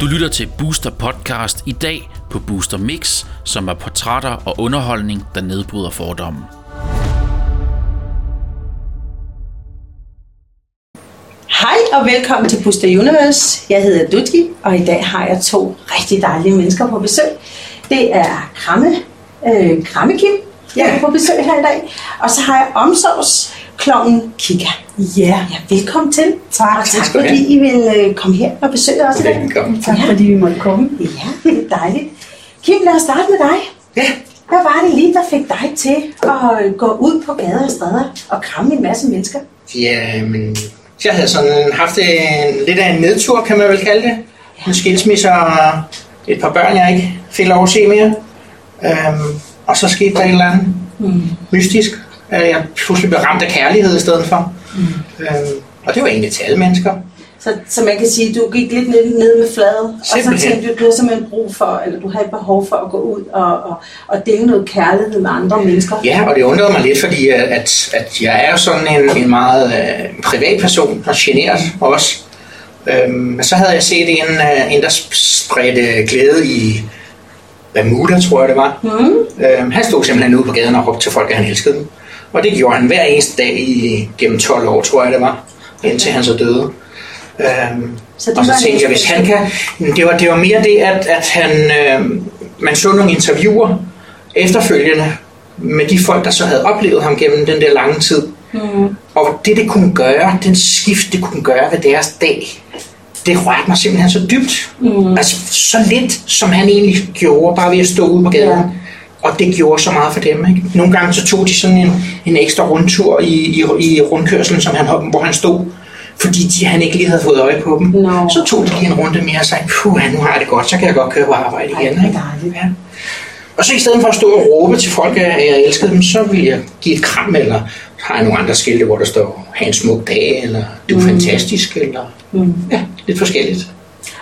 Du lytter til Booster Podcast i dag på Booster Mix, som er portrætter og underholdning, der nedbryder fordomme. Hej og velkommen til Booster Universe. Jeg hedder Dutki, og i dag har jeg to rigtig dejlige mennesker på besøg. Det er Kramme, øh, Kramme Kim, jeg er på besøg her i dag. Og så har jeg omsorgsklovnen Kika. Ja, Ja, velkommen til. Tak. Og tak Tak fordi I vil øh, komme her og besøge os i dag. Velkommen. tak Ja. fordi vi måtte komme. Ja, det er dejligt. Kim, lad os starte med dig. Ja, Hvad var det lige, der fik dig til at øh, gå ud på gader og stræder og kramme en masse mennesker? ja men jeg havde sådan haft en, lidt af en nedtur, kan man vel kalde det. En skilsmisse og et par børn, jeg ikke fik lov at se mere. Øhm, og så skete der et eller andet Mm. mystisk. At Jeg pludselig blev ramt af kærlighed i stedet for. Mm. Øhm, og det var egentlig til alle mennesker. Så, så man kan sige, at du gik lidt ned, ned med fladet, og så Simpelthen. tænkte du, du har simpelthen brug for, eller du har et behov for at gå ud og, og, og dele noget kærlighed med andre mennesker. Ja, og det undrede mig lidt, fordi at, at, at jeg er jo sådan en, en meget øh, privat person, og generet også. Øhm, men så havde jeg set en, øh, en der spredte glæde i Bermuda, tror jeg det var. Mm. Øhm, han stod simpelthen ude på gaden og råbte til folk, at han elskede dem. Og det gjorde han hver eneste dag i gennem 12 år, tror jeg det var, indtil han så døde. Øhm, Så det og så tænkte jeg, hvis han kan... Det var, det var mere det, at, at han, øh, man så nogle interviewer efterfølgende med de folk, der så havde oplevet ham gennem den der lange tid. Mm. Og det, det kunne gøre, den skift, det kunne gøre ved deres dag, det rørte mig simpelthen så dybt. Mm. Altså så lidt, som han egentlig gjorde, bare ved at stå ude på gaden. Ja. Og det gjorde så meget for dem. Ikke? Nogle gange så tog de sådan en, en ekstra rundtur i, i, i rundkørslen, som han, hvor han stod, fordi de, han ikke lige havde fået øje på dem. Nå. Så tog de lige en runde mere og sagde, puh, nu har jeg det godt, så kan jeg godt køre på arbejde Ej, igen. hvor Ikke? Ja. Og så i stedet for at stå og råbe til folk, at jeg elskede dem, så ville jeg give et kram, eller har jeg nogle andre skilte, hvor der står, have en smuk dag, eller du er mm. fantastisk, eller Mm. ja, lidt forskelligt.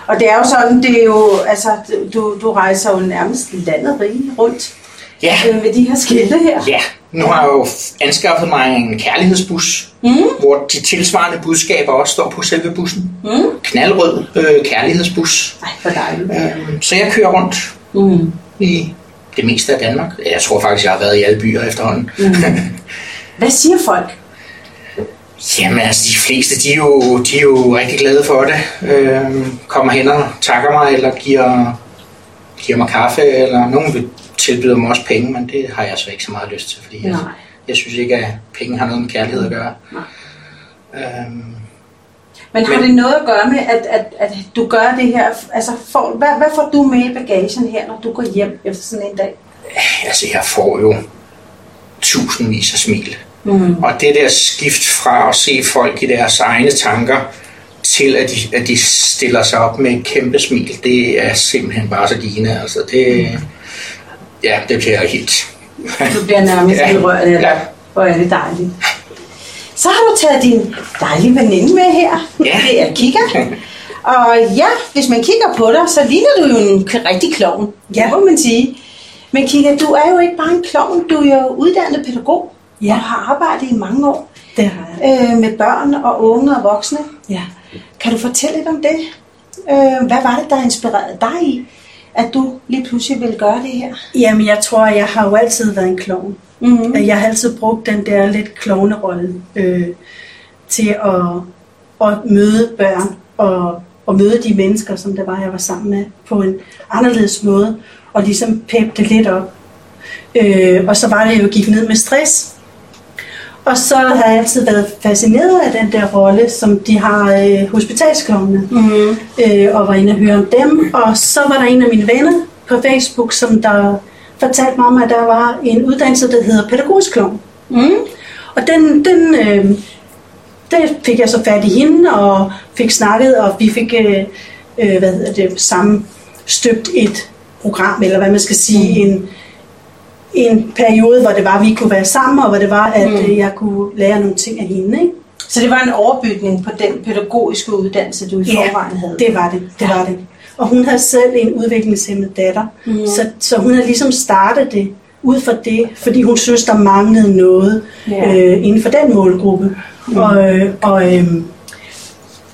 Og det er jo sådan, det er jo, altså, du, du rejser jo nærmest landet rige rundt Ja, øh, med de her skilte her. ja. Nu har jeg jo anskaffet mig en kærlighedsbus, Mm. hvor de tilsvarende budskaber også står på selve bussen. Mm. Knaldrød øh, kærlighedsbus. Ej, hvor dejligt. Øh, så jeg kører rundt Mm. i det meste af Danmark. Jeg tror faktisk, jeg har været i alle byer efterhånden. Mm. Hvad siger folk? Jamen altså, de fleste, de er jo, de er jo rigtig glade for det. Øh, kommer hen og takker mig, eller giver, giver mig kaffe, eller nogen vil tilbyde mig også penge, men det har jeg så ikke så meget lyst til, fordi jeg, Nej. jeg synes ikke, at penge har noget med kærlighed at gøre. Nej. Øhm, Men har Men- det noget at gøre med, at, at, at du gør det her? Altså, får, hvad, hvad får du med i bagagen her, når du går hjem efter sådan en dag? altså, jeg får jo tusindvis af smil. Mm. Og det der skift fra at se folk i deres egne tanker, til at de, at de stiller sig op med et kæmpe smil, det er simpelthen bare så givende. Altså, det, ja, det bliver jeg helt... Du bliver nærmest Ja. ja. rørt af det. Ja. Hvor er det dejligt. Så har du taget din dejlige veninde med her. Ja. Det er Kika. Og ja, hvis man kigger på dig, så ligner du jo en rigtig klovn. Ja. Det må man sige. Men Kika, du er jo ikke bare en klovn, du er jo uddannet pædagog. Ja. Og har arbejdet i mange år Det har jeg. øh, med børn og unge og voksne. Ja. Kan du fortælle lidt om det? Øh, hvad var det, der inspirerede dig i, at du lige pludselig ville gøre det her? Jamen, jeg tror, jeg har jo altid været en klovn. Mm-hmm. Jeg har altid brugt den der lidt klovnerolle øh, til at, at møde børn og, og møde de mennesker, som det var, jeg var sammen med, på en anderledes måde, og ligesom peppe det lidt op. Øh, og så var det, jo gik ned med stress. Og så har jeg altid været fascineret af den der rolle, som de har øh, hospitalsklovnene. Mm-hmm. øh, og var inde og høre om dem. Og så var der en af mine venner på Facebook, som der fortalte mig om, at der var en uddannelse, der hedder pædagogisk klovn. Mm. Og den, den øh, der fik jeg så fat i hende, og fik snakket, og vi fik øh, øh, hvad hedder det, sammen støbt et program, eller hvad man skal sige, mm. en, en periode, hvor det var, at vi kunne være sammen, og hvor det var, at Mm. mm. jeg kunne lære nogle ting af hende. Ikke? Så det var en overbygning på den pædagogiske uddannelse, du i forvejen havde? det var det. det, var det. Og hun havde selv en udviklingshemmet datter, mm. så, så hun havde ligesom startet det ud fra det, fordi hun synes, der manglede noget Ja. øh, inden for den målgruppe. Mm. Og, øh, og, øh,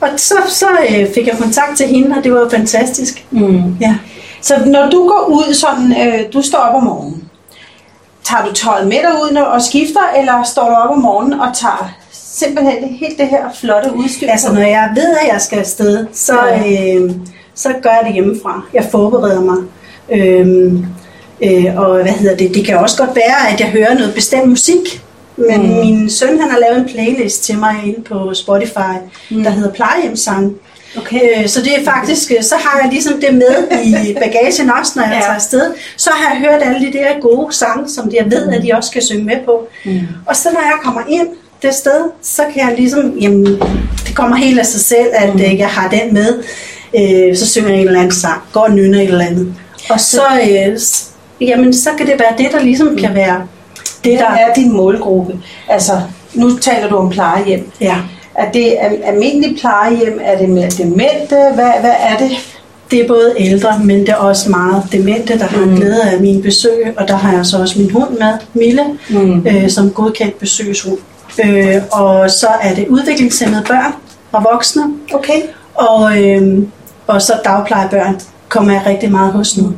og så, så øh, fik jeg kontakt til hende, og det var fantastisk. Mm. Ja. Så når du går ud sådan, øh, du står op om morgenen, tager du tøjet med dig ud og skifter, eller står du op om morgenen og tager simpelthen helt det her flotte udstyr Altså, når jeg ved, at jeg skal afsted, så, øh, så gør jeg det hjemmefra. Jeg forbereder mig. Øhm, øh, og hvad hedder det? Det kan også godt være, at jeg hører noget bestemt musik. Men mm. min søn han har lavet en playlist til mig inde på Spotify, mm. der hedder Plejehjemssang. Okay. Øh, så det er faktisk, øh, så har jeg ligesom det med i bagagen også, når jeg Ja. tager afsted. Så har jeg hørt alle de der gode sange, som jeg ved, at de også skal synge med på. Mm. Og så når jeg kommer ind det sted, så kan jeg ligesom, jamen, det kommer helt af sig selv, at mm. jeg har den med. Øh, så synger jeg en eller anden sang, går og nynner et eller andet. Og så, øh, jamen, så kan det være det, der ligesom kan være det, Det der... er din målgruppe. Altså, nu taler du om plejehjem. Ja. Er det al- almindelig plejehjem? Er det mere demente? Hvad, hvad er det? Det er både ældre, men det er også meget demente, der har mm. glæde af mine besøg, og der har jeg så også min hund med, Mille, mm. øh, som godkendt besøgshund. Øh, og så er det udviklingshemmede børn og voksne, Okay. og, øh, og så dagplejebørn kommer jeg rigtig meget hos nu.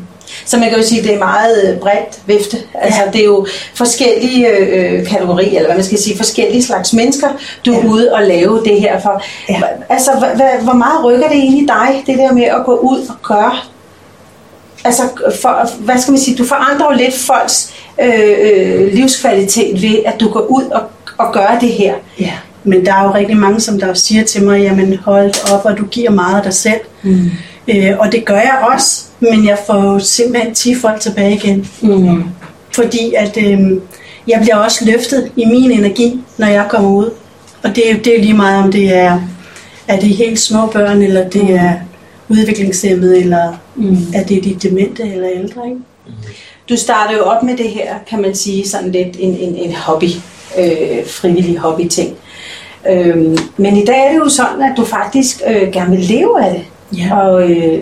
Så man kan jo sige, at det er meget øh, bredt vifte. Altså, Ja. det er jo forskellige øh, kategorier, eller hvad man skal sige, forskellige slags mennesker, du er Ja. ude og lave det her for. Ja. Altså, hvad, hvor meget rykker det egentlig dig, det der med at gå ud og gøre? Altså, for, hvad skal man sige, du forandrer jo lidt folks øh, øh, livskvalitet ved, at du går ud og, og gør det her. Ja. Men der er jo rigtig mange, som der siger til mig, jamen hold op, og du giver meget af dig selv. Mm. Øh, og det gør jeg også, men jeg får simpelthen 10 folk tilbage igen. Mm. Fordi at øh, jeg bliver også løftet i min energi, når jeg kommer ud. Og det er jo det er lige meget, om det er, er det helt små børn, eller det er udviklingshemmede, eller mm. er det de demente eller ældre. Ikke? Du startede jo op med det her, kan man sige, sådan lidt en, en, en hobby, øh, frivillig hobby-ting. Øhm, men i dag er det jo sådan, at du faktisk øh, gerne vil leve af det. Ja. Og øh,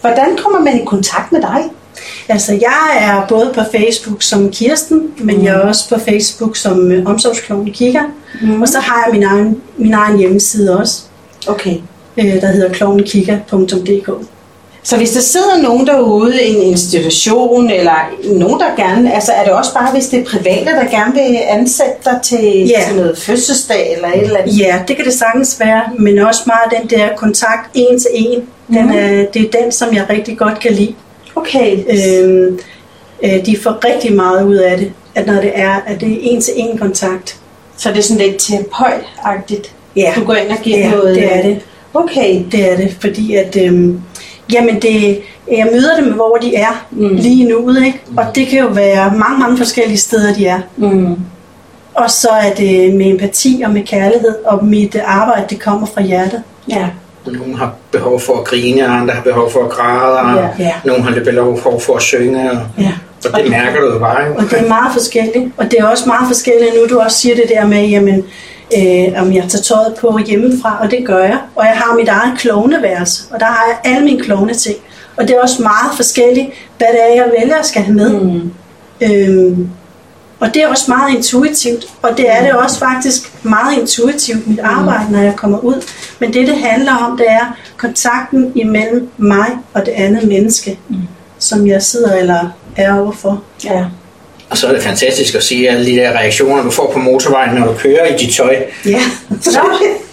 hvordan kommer man i kontakt med dig? Altså, jeg er både på Facebook som Kirsten, men mm. jeg er også på Facebook som øh, Omsorgskloven Kigger. Mm. Og så har jeg min egen, min egen hjemmeside også, Okay. øh, der hedder klovnenkigger.dk. Så hvis der sidder nogen derude i en institution, eller nogen, der gerne, altså er det også bare, hvis det er private, der gerne vil ansætte dig til, Ja. til noget fødselsdag, eller et eller andet? Ja, det kan det sagtens være, men også meget den der kontakt en til en. Den Mhm. er, det er den, som jeg rigtig godt kan lide. Okay. Øhm, øh, de får rigtig meget ud af det, at når det er, at det er en til en kontakt. Så det er sådan lidt terapeutagtigt. Ja. Du går ind og giver Ja, noget... det er det. Okay. Det er det, fordi at, øhm, jamen det, jeg møder dem, hvor de er mm. lige nu, ikke? og det kan jo være mange, mange forskellige steder, de er. Mm. Og så er det med empati og med kærlighed, og mit arbejde, det kommer fra hjertet. Ja. Nogle har behov for at grine, andre har behov for at græde, og Ja. Ja. nogle har behov for, for at synge. Og, Ja. og det mærker du jo bare. Og det er meget forskelligt. Og det er også meget forskelligt, nu du også siger det der med, jamen, øh, om jeg tager tøjet på hjemmefra, og det gør jeg. Og jeg har mit eget klovneværelse, og der har jeg alle mine klovne ting. Og det er også meget forskelligt, hvad det er, jeg vælger at skal have med. Mm. Øhm, og det er også meget intuitivt, og det er det også faktisk meget intuitivt, mit arbejde, når jeg kommer ud. Men det, det handler om, det er kontakten imellem mig og det andet menneske, mm. som jeg sidder eller er overfor. ja. Og så er det fantastisk at se alle de der reaktioner, du får på motorvejen, når du kører i dit tøj. Ja. Så,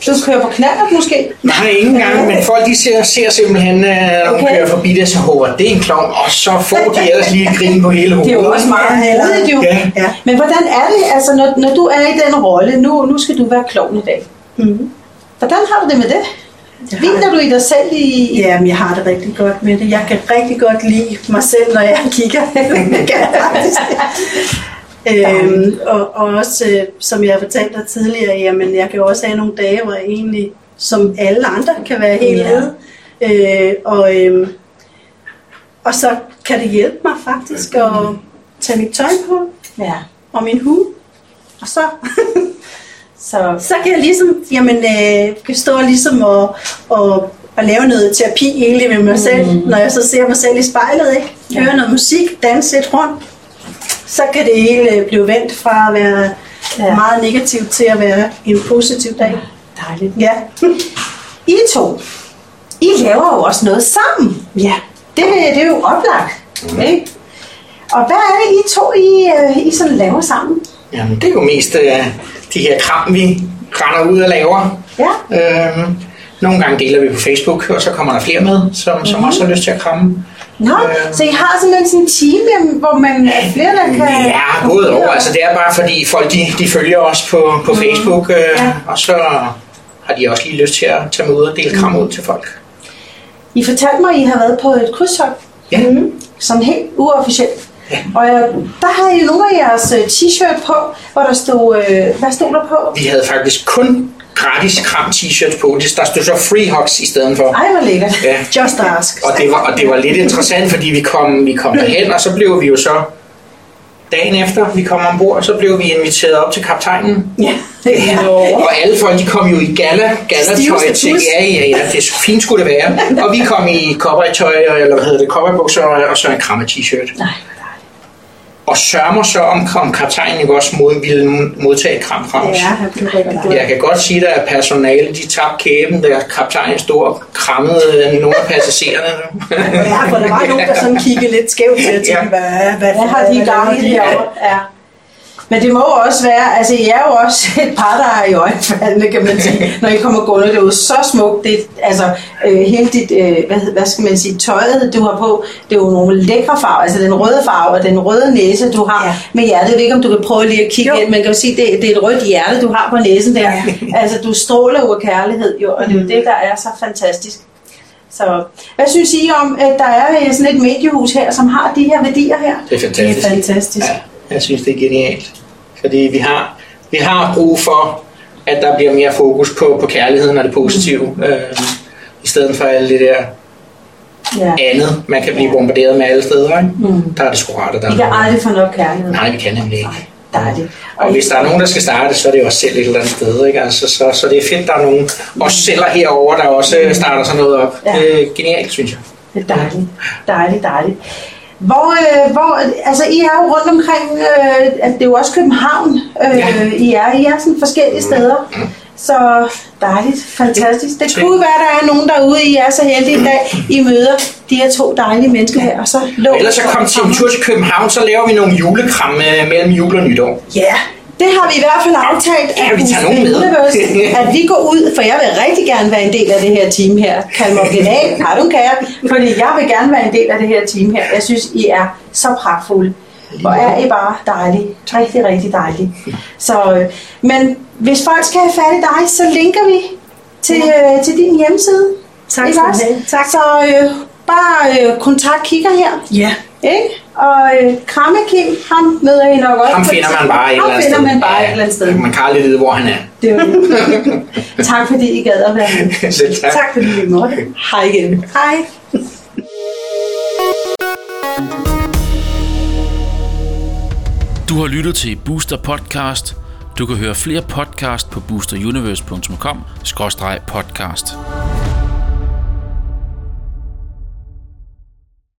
du kører på knallert måske? Nej, ikke engang, men folk de ser, ser simpelthen, øh, når okay. Okay. kører forbi det, så håber det er en klovn, og så får de ellers lige et grin på hele hovedet. Det er jo også meget Ja, modigt jo. Ja. Ja. Men hvordan er det, altså når, når du er i den rolle, nu, nu skal du være klovn i dag. Mm. Hvordan har du det med det? Jeg Hviler du i dig selv i... Jamen, jeg har det rigtig godt med det. Jeg kan rigtig godt lide mig selv, når jeg kigger. det kan jeg faktisk. øhm, og, og også, øh, som jeg har fortalt dig tidligere, jamen, jeg kan jo også have nogle dage, hvor jeg egentlig, som alle andre, kan være helt Ja. nede. Øh, og, øhm, og så kan det hjælpe mig faktisk at tage mit tøj på, Ja. og min hue. Og så, Så, så kan jeg ligesom, jamen, øh, kan stå ligesom og, og, og lave noget terapi egentlig med mig selv, når jeg så ser mig selv i spejlet, ikke? Høre noget musik, danse lidt rundt, så kan det hele blive vendt fra at være Ja. ja. meget negativt til at være en positiv dag. dejligt. Ja. I to, I laver jo også noget sammen. Ja. Det, det er jo oplagt. Mm. Ikke? Og hvad er det, I to, I, øh, I sådan laver sammen? Jamen, det er jo mest øh, de her kram, vi render ud og laver. Ja. Øhm, nogle gange deler vi på Facebook, og så kommer der flere med, som, mm-hmm. som også har lyst til at kramme. Nå, Øh. så I har sådan en sådan team, hvor man er flere, der kan... Ja, både over. Altså, det er bare fordi folk, de, de følger os på, på Facebook, øh, Ja. og så har de også lige lyst til at tage med ud og dele kram ud til folk. I fortalte mig, at I har været på et krydstogt. Ja. Mm. Sådan helt uofficielt. Og øh, der havde I nogle af jeres øh, t-shirt på, hvor der stod... Øh, hvad stod der på? Vi havde faktisk kun gratis kram t-shirts på. Det- Der stod så free hugs i stedet for. Ej, hvor lækkert. Ja. Just ask. Og det, var, og det var lidt interessant, fordi vi kom, vi kom derhen, og så blev vi jo så dagen efter vi kom ombord, så blev vi inviteret op til kaptajnen. Ja. Ja. Og alle folk, de kom jo i gala, gala-tøj til. Ja, ja, ja, det er fint skulle det være. Og vi kom i cowboy-tøj, eller hvad hedder det, cowboybukser, og og så en krammer t-shirt. Nej. Og sørger så om, om kaptajnen ikke også mod, ville modtage et kram fra os. Ja, han blev rigtig. Jeg kan godt sige, at personale de tabte kæben, da kaptajnen stod og krammede nogle af passagererne. Ja, for der var nogen, der sådan kiggede lidt skævt til at tænke, Ja. hvad, hvad, Hvad har de gang i derovre? Ja. Men det må jo også være, altså I er jo også et par, der er i øjenfaldene, kan man sige, når I kommer gående. Det er jo så smukt, det, altså øh, hele dit, øh, hvad, hvad skal man sige, tøjet du har på, det er jo nogle lækre farver, altså den røde farve og den røde næse, du har Ja. med hjertet. Jeg ved ikke, om du kan prøve lige at kigge Jo. ind, man kan jo sige, det, det er et rødt hjerte, du har på næsen der. Ja. Altså du stråler jo af kærlighed, jo, og det er jo det, der er så fantastisk. Så hvad synes I om, at der er øh, sådan et mediehus her, som har de her værdier her? Det er Det fantastisk. er fantastisk. Ja, jeg synes, det er genialt. Fordi vi har, vi har brug for, at der bliver mere fokus på, på kærligheden og det positive, mm. øh, i stedet for alt det der Ja. andet, man kan blive bombarderet med alle steder. Ikke? Mm. Der er det sgu rart, der I er kan aldrig få nok kærlighed. Nej, vi kan nemlig ikke. Nej, dejligt. Og hvis der er nogen, der skal starte, så er det jo os selv et eller andet sted. Ikke? Altså, så, så det er fedt, der er nogen, også celler herover der også øh, starter sådan noget op. Ja. Det er genialt, synes jeg. Det er dejligt. Dejligt, dejligt. Hvor, øh, hvor, altså I er jo rundt omkring, øh, at det er jo også København, øh, Ja. I er, I er sådan forskellige steder. Så dejligt, fantastisk. Det kunne være, der er nogen derude, I er så heldige i dag, I møder de her to dejlige mennesker her, og så lå ellers så kom til en tur til København, så laver vi nogle julekram øh, mellem jul og nytår. Ja, det har vi i hvert fald aftalt, Ja, at, vi tager nogen med. Universe, at vi går ud, for jeg vil rigtig gerne være en del af det her team her. Kald mig original, har du kære, fordi jeg vil gerne være en del af det her team her. Jeg synes, I er så pragtfulde. Hvor er I bare dejlige. Rigtig, rigtig dejlige. Så, øh, men hvis folk skal have fat i dig, så linker vi til, øh, til din hjemmeside. Tak skal du have. Tak. Så øh, bare øh, kontakt kigger her. Ja. Ikke? Og øh, Kramme Kim, ham møder I nok også. Ham finder man bare et eller Ham andet finder sted. man bare Ja, et eller andet sted. Man kan aldrig vide, hvor han er. Det er jo det. tak fordi I gad at være med. Selv tak. Tak fordi vi måtte. Hej igen. Hej. Du har lyttet til Booster Podcast. Du kan høre flere podcast på boosteruniverse.com-podcast.